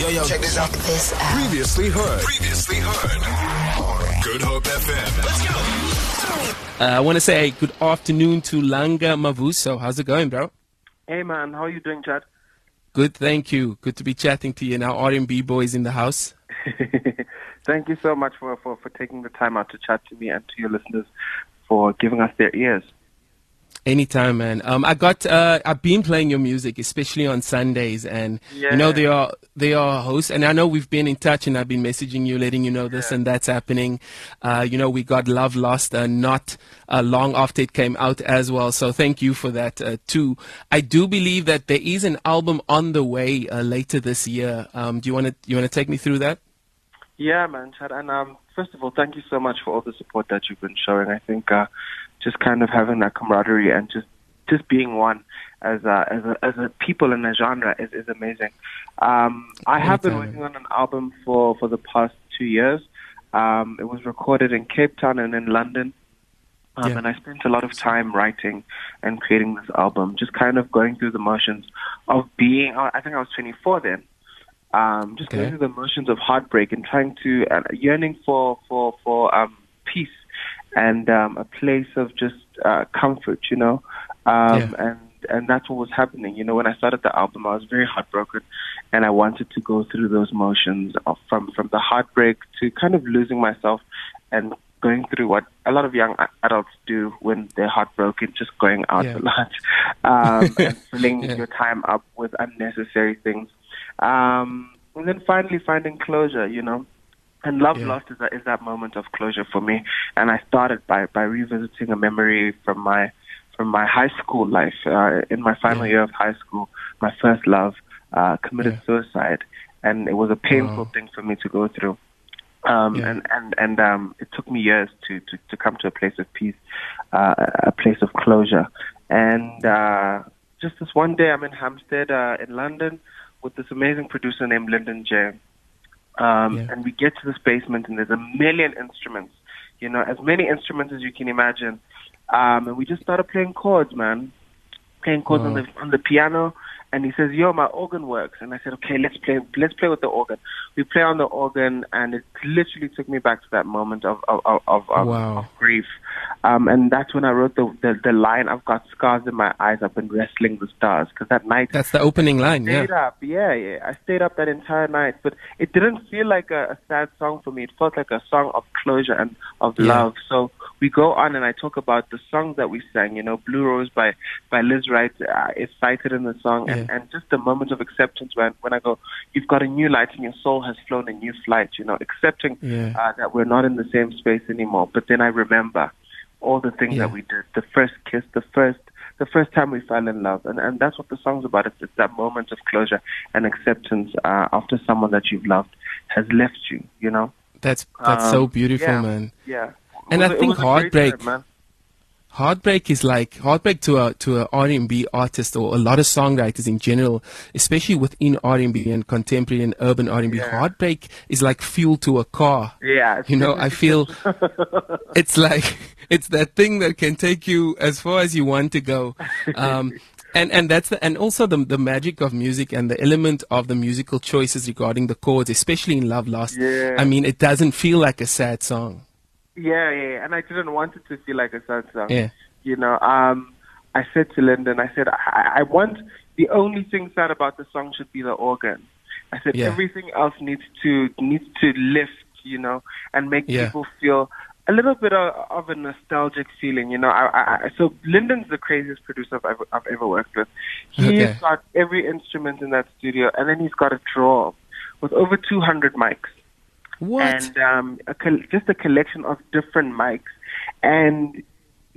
Yo, yo, check this out. This out. Previously heard. Previously heard. Good Hope FM. Let's go. Uh, I want to say good afternoon to Langa Mavuso. How's it going, bro? Hey man, how are you doing, Chad? Good, thank you. Good to be chatting to you now. R&B boys in the house. Thank you so much for, for, for taking the time out to chat to me and to your listeners for giving us their ears. Anytime, man. Um, I got. Uh, I've been playing your music, especially on Sundays, and you know they are they are hosts, and I know we've been in touch, and I've been messaging you, letting you know this and that's happening. Uh, you know, we got Love Lost uh, not uh, long after it came out as well, so thank you for that uh, too. I do believe that there is an album on the way uh, later this year. Um, do you want to you want to take me through that? Yeah, man, Chad. And um, first of all, thank you so much for all the support that you've been showing. I think uh, just kind of having that camaraderie and just just being one as a, as a, as a people in a genre is, is amazing. Um, I have been working on an album for, for the past two years. Um, it was recorded in Cape Town and in London. Um, Yeah. And I spent a lot of time writing and creating this album, just kind of going through the motions of being, I think I was 24 then, um, just Okay. going through the motions of heartbreak and trying to, uh, yearning for, for, for um, peace and um, a place of just uh, comfort, you know. Um, Yeah. And and that's what was happening. You know, when I started the album, I was very heartbroken, and I wanted to go through those motions of from from the heartbreak to kind of losing myself and going through what a lot of young adults do when they're heartbroken, just going out Yeah. a lot um, and filling Yeah. your time up with unnecessary things. Um, and then finally finding closure, you know. And Love Yeah. Lost is that, is that moment of closure for me. And I started by, by revisiting a memory from my from my high school life. Uh, in my final Yeah. year of high school, my first love uh, committed Yeah. suicide, and it was a painful Wow. thing for me to go through. Um, and and and um, it took me years to, to, to come to a place of peace, uh, a place of closure. And uh, just this one day, I'm in Hampstead uh, in London with this amazing producer named Lyndon J. Um, Yeah. And we get to this basement, and there's a million instruments, you know, as many instruments as you can imagine. Um, and we just started playing chords, man, playing chords on the on the piano. And he says, "Yo, my organ works." And I said, "Okay, let's play. Let's play with the organ." We play on the organ, and it literally took me back to that moment of of of, of, of, Wow. of grief. Um, and that's when I wrote the, the the line, "I've got scars in my eyes. I've been wrestling the stars." Because that night, That's the opening line. Yeah. stayed up. Yeah, yeah. I stayed up that entire night, but it didn't feel like a, a sad song for me. It felt like a song of closure and of Yeah. love. So we go on, and I talk about the songs that we sang. You know, Blue Rose by by Lizz Wright uh, is cited in the song, Yeah. And just the moment of acceptance when when I go, you've got a new light, and your soul has flown a new flight. You know, accepting Yeah. uh, that we're not in the same space anymore. But then I remember all the things Yeah. that we did, the first kiss, the first the first time we fell in love, and and that's what the song's about. It's, it's that moment of closure and acceptance uh, after someone that you've loved has left you. You know. That's that's so Um, beautiful, yeah. man. Yeah. And I a- think a heartbreak- time, man. Heartbreak is like heartbreak to a to a R&B artist or a lot of songwriters in general, especially within R&B and contemporary and urban R&B. Yeah. Heartbreak is like fuel to a car. Yeah. You know, I feel it's like it's that thing that can take you as far as you want to go. Um, and and that's the and also the the magic of music and the element of the musical choices regarding the chords, especially in Love Lost. Yeah. I mean, it doesn't feel like a sad song. Yeah, yeah, and I didn't want it to feel like a sad song. Yeah. You know, um, I said to Lyndon, I said, I, I want the only thing sad about the song should be the organ. I said Yeah. everything else needs to needs to lift, you know, and make Yeah. people feel a little bit of, of a nostalgic feeling. You know, I, I, I, so Lyndon's the craziest producer I've ever, I've ever worked with. He's Okay. got every instrument in that studio, and then he's got a drawer with over 200 mics What? and um, a col- just a collection of different mics. And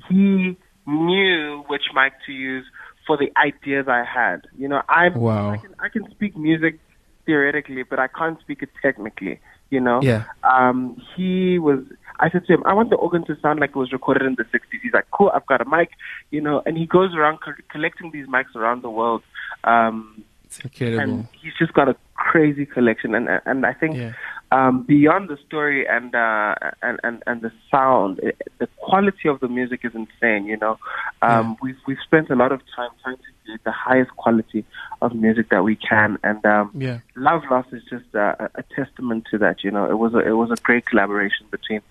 he knew which mic to use for the ideas I had. You know, I'm Wow. I can I can speak music theoretically, but I can't speak it technically. You know, Yeah. Um, he was. I said to him, I want the organ to sound like it was recorded in the 60s. He's like, cool, I've got a mic, you know, and he goes around co- collecting these mics around the world. Um, it's incredible. and he's just got a crazy collection and and I think Yeah. Um, beyond the story and uh, and, and and the sound, it, the quality of the music is insane. You know, um, we've we've spent a lot of time trying to create the highest quality of music that we can, and um, Yeah. Love Lost is just a, a testament to that. You know, it was a, it was a great collaboration between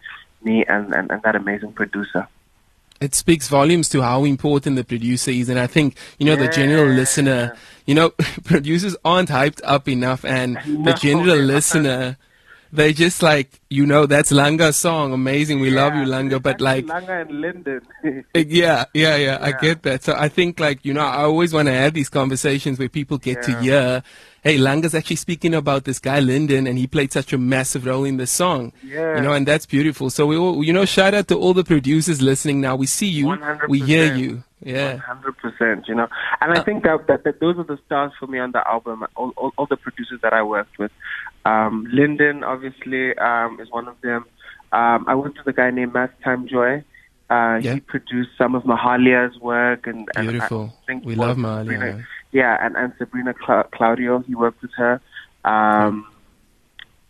me and, and, and that amazing producer. it speaks volumes to how important the producer is and i think you know the general listener you know producers aren't hyped up enough and the No, general listener they just like you know that's langa's song amazing we love you Yeah, langa but like Langa and Linden. Yeah, yeah, yeah, I get that. So I think like, you know, I always want to have these conversations where people get to Yeah. hear, hey, Langa's actually speaking about this guy Linden, and he played such a massive role in the song. Yeah. You know, and that's beautiful. So we all, you know, shout out to all the producers listening now. We see you. We hear you. Yeah. hundred percent. You know, and I think that, that that those are the stars for me on the album. All, all, all the producers that I worked with, um, Lyndon obviously um, is one of them. Um, I worked with a guy named Maths Time Joy. Uh, Yeah. He produced some of Mahalia's work, and, and Beautiful. I think We love Mahalia, Sabrina- yeah. Yeah, and, and Sabrina Cla- Claudio, he worked with her. Um,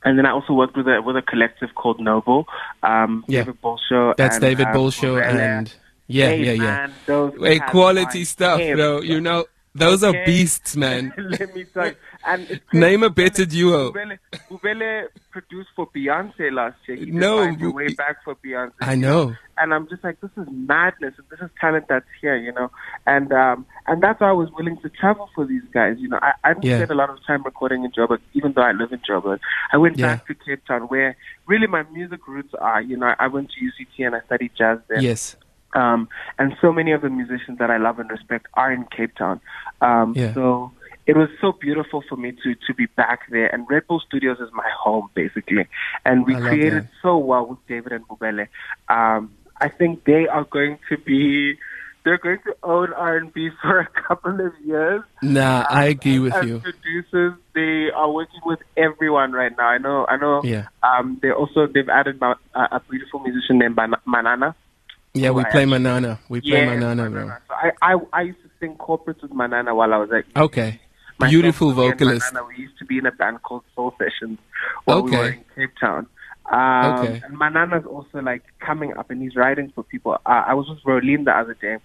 and then I also worked with a with a collective called Noble. Um, Yeah. David Bolshow. That's and, David uh, Bolshow and yeah, Hey, yeah, yeah. man, those Hey, quality stuff, bro. You know, those are beasts, man. Let me tell you. And Name a better duo. Bubele, Bubele produced for Beyonce last year. He No, way back for Beyonce. I know. And I'm just like, this is madness, and this is talent that's here, you know. And um, and that's why I was willing to travel for these guys. You know, I, I didn't Yeah. spend a lot of time recording in Joburg, even though I live in Joburg. I went Yeah. back to Cape Town, where really my music roots are. You know, I went to UCT and I studied jazz there. Yes. Um, and so many of the musicians that I love and respect are in Cape Town. Um, Yeah. So it was so beautiful for me to, to be back there. And Red Bull Studios is my home, basically. And we created that. so well with David and Bubele. Um, I think they are going to be, they're going to own R&B for a couple of years. Nah, I agree with As you. producers, they are working with everyone right now. I know, I know. Yeah. Um, they also they've added a, a beautiful musician named Manana. Yeah, we play actually- Manana. We play Manana, bro. So I, I I used to sing corporates with Manana while I was at Okay. myself, Beautiful vocalist. Manana, we used to be in a band called Soul Sessions while we were Okay. in Cape Town. Um, Okay. And Manana's also like coming up and he's writing for people. Uh, I was with Rolene the other day.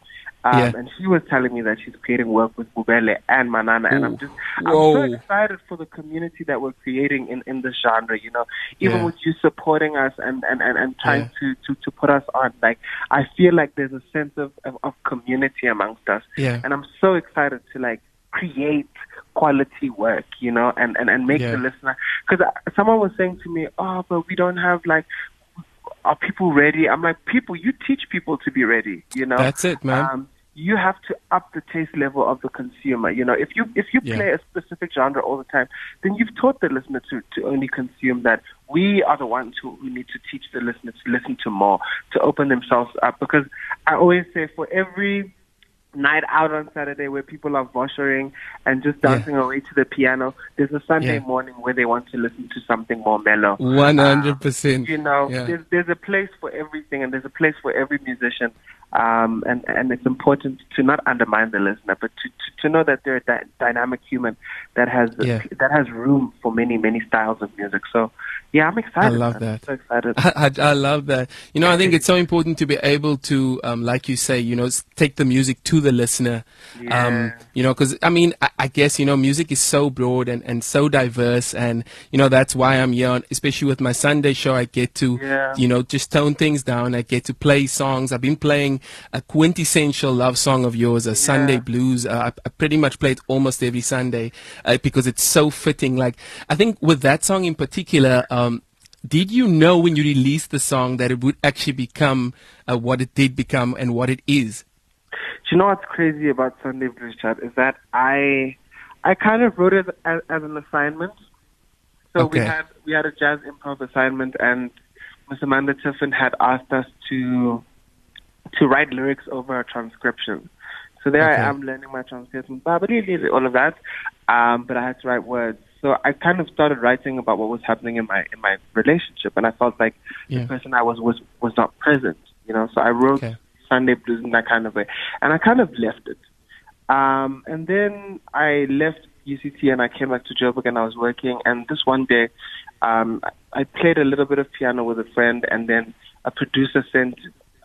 Um, Yeah. And she was telling me that she's creating work with Bubele and Manana, and I'm just I'm so excited for the community that we're creating in, in this genre. You know, even Yeah. with you supporting us and and and, and trying Yeah. to, to to put us on, like I feel like there's a sense of of, of community amongst us, Yeah. and I'm so excited to like create quality work, you know, and and and make Yeah. the listener. Because someone was saying to me, "Oh, but we don't have like." Are people ready? I'm like, people, you teach people to be ready, you know? That's it, man. Um, you have to up the taste level of the consumer. You know, if you if you Yeah. play a specific genre all the time, then you've taught the listener to, to only consume that. We are the ones who, who need to teach the listener to listen to more, to open themselves up. Because I always say, for every night out on Saturday where people are voshering and just Yeah. dancing away to the piano, there's a Sunday Yeah. morning where they want to listen to something more mellow. One hundred um, percent. You know, Yeah. there's there's a place for everything, and there's a place for every musician. Um, and and it's important to not undermine the listener, but to to, to know that they're a dy- dynamic human that has Yeah. that has room for many many styles of music. So, yeah, I'm excited. I love that. So excited. I, I, I love that. You know, I think it's so important to be able to, um, like you say, you know, take the music to the listener. Um, Yeah. you know, because I mean, I, I guess you know, music is so broad and, and so diverse, and you know that's why I'm here. Especially with my Sunday show, I get to, Yeah. you know, just tone things down. I get to play songs. I've been playing a quintessential love song of yours, a Sunday blues. Uh, I, I pretty much play it almost every Sunday uh, because it's so fitting. Like I think with that song in particular. Um, did you know when you released the song that it would actually become uh, what it did become and what it is? Do you know what's crazy about Sunday Blues Chad is that I I kind of wrote it as, as an assignment. So we had we had a jazz improv assignment, and Miss Amanda Tiffin had asked us to to write lyrics over a transcription. So there Okay. I am learning my transcription, all of that. Um, but I had to write words. So I kind of started writing about what was happening in my in my relationship, and I felt like Yeah. the person I was was was not present. You know, so I wrote Okay. Sunday blues in that kind of way, and I kind of left it. Um, and then I left UCT and I came back to Joburg and I was working. And this one day, um, I played a little bit of piano with a friend, and then a producer sent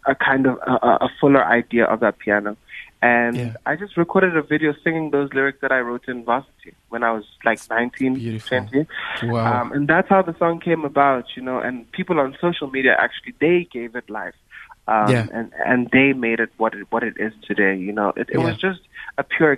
a kind of a, a fuller idea of that piano. And Yeah. I just recorded a video singing those lyrics that I wrote in varsity when I was like 19, Beautiful. 20. Wow. Um, and that's how the song came about, you know. And people on social media actually they gave it life, um, Yeah. and and they made it what it what it is today. You know, it, it was just a pure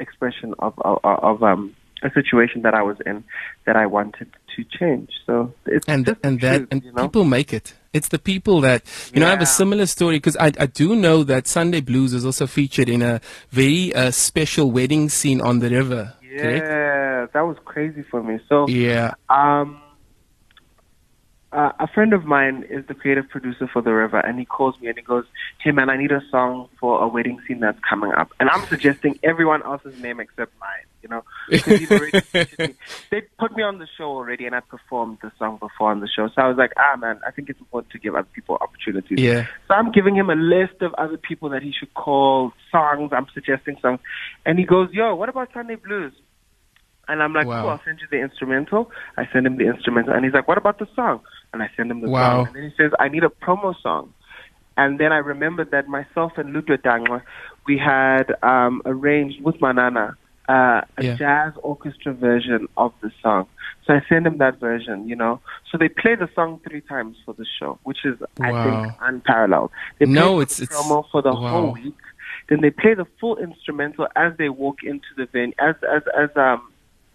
expression of of, of um, a situation that I was in that I wanted to change. So it's and just and that truth, and you know? people make it. It's the people that you know. I have a similar story because I I do know that Sunday Blues is also featured in a very uh, special wedding scene on the river. Correct? yeah, that was crazy for me. So Yeah. Um, uh, a friend of mine is the creative producer for The River, and he calls me and he goes, "Hey man, I need a song for a wedding scene that's coming up." And I'm suggesting everyone else's name except mine, you know, already. They put me on the show already, and I performed the song before on the show. So I was like, "Ah man, I think it's important to give other people opportunities." Yeah. So I'm giving him a list of other people that he should call, songs. I'm suggesting songs, and he goes, "Yo, what about Sunday Blues?" And I'm like, Wow. cool, I'll send you the instrumental. I send him the instrumental. And he's like, what about the song? And I send him the Wow. song. And then he says, I need a promo song. And then I remembered that myself and Ludwig Dangwa, we had um, arranged with Manana uh, a Yeah. jazz orchestra version of the song. So I send him that version, you know. So they play the song three times for the show, which is, I think, unparalleled. They play No, it's- the it's- promo for the wow. whole week. Then they play the full instrumental as they walk into the venue, as as as um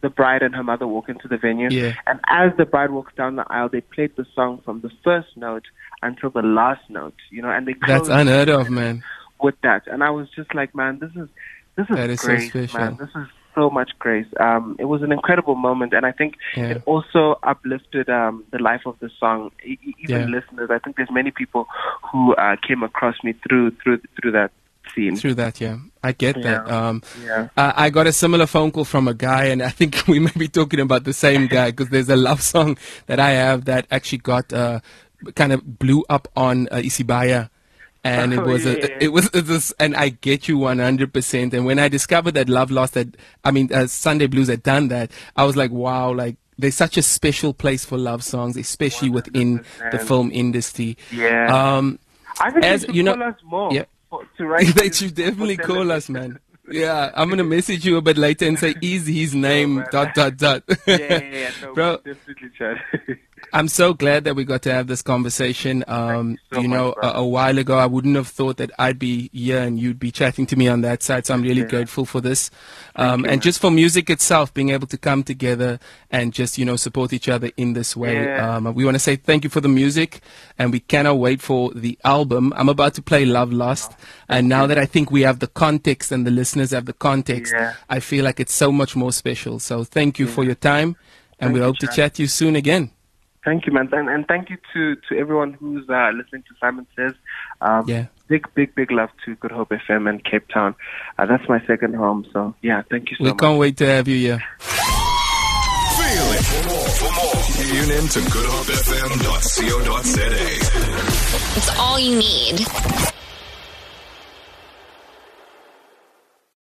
the bride and her mother walk into the venue. Yeah. And as the bride walks down the aisle, they played the song from the first note until the last note. You know, and they That's unheard of, man. with that. And I was just like, man, this is this is That is so grace, special. man. This is so much grace. Um, it was an incredible moment, and I think Yeah. it also uplifted um, the life of the song. E- even Yeah. listeners, I think there's many people who uh, came across me through through through that scene. Through that, yeah, I get that. Yeah. Um, Yeah. uh, I got a similar phone call from a guy, and I think we may be talking about the same guy because there's a love song that I have that actually got uh, kind of blew up on uh, Isibaya. And it Oh, was yeah. a, it was was, and I get you 100%. And when I discovered that Love Lost, that I mean, uh, Sunday Blues had done that, I was like, wow, like there's such a special place for love songs, especially within the film industry. Yeah. Um, I think as you know- call us more. Yeah. for- to write they should definitely call us, man. Yeah, I'm gonna message you a bit later and say, "Is his name dot dot dot?" yeah, yeah, yeah. No, Bro, definitely chat. I'm so glad that we got to have this conversation. Um, you so you know, a, a while ago, I wouldn't have thought that I'd be here and you'd be chatting to me on that side. So I'm really Yeah. grateful for this. Um, you, and just for music itself, being able to come together and just, you know, support each other in this way. Yeah. Um, we want to say thank you for the music and we cannot wait for the album. I'm about to play Love Lost. and now that I think we have the context and the listeners have the context, Yeah. I feel like it's so much more special. So thank you for your time and Thank we you, hope to chat to you soon again. Thank you, man, and, and thank you to, to everyone who's uh, listening to Simon Says. Um, Yeah. Big, big, big love to Good Hope FM and Cape Town. Uh, that's my second home, so yeah, thank you so We much. We can't wait to have you here. Feel it. For more, for more, tune in to goodhopefm.co.za. It's all you need.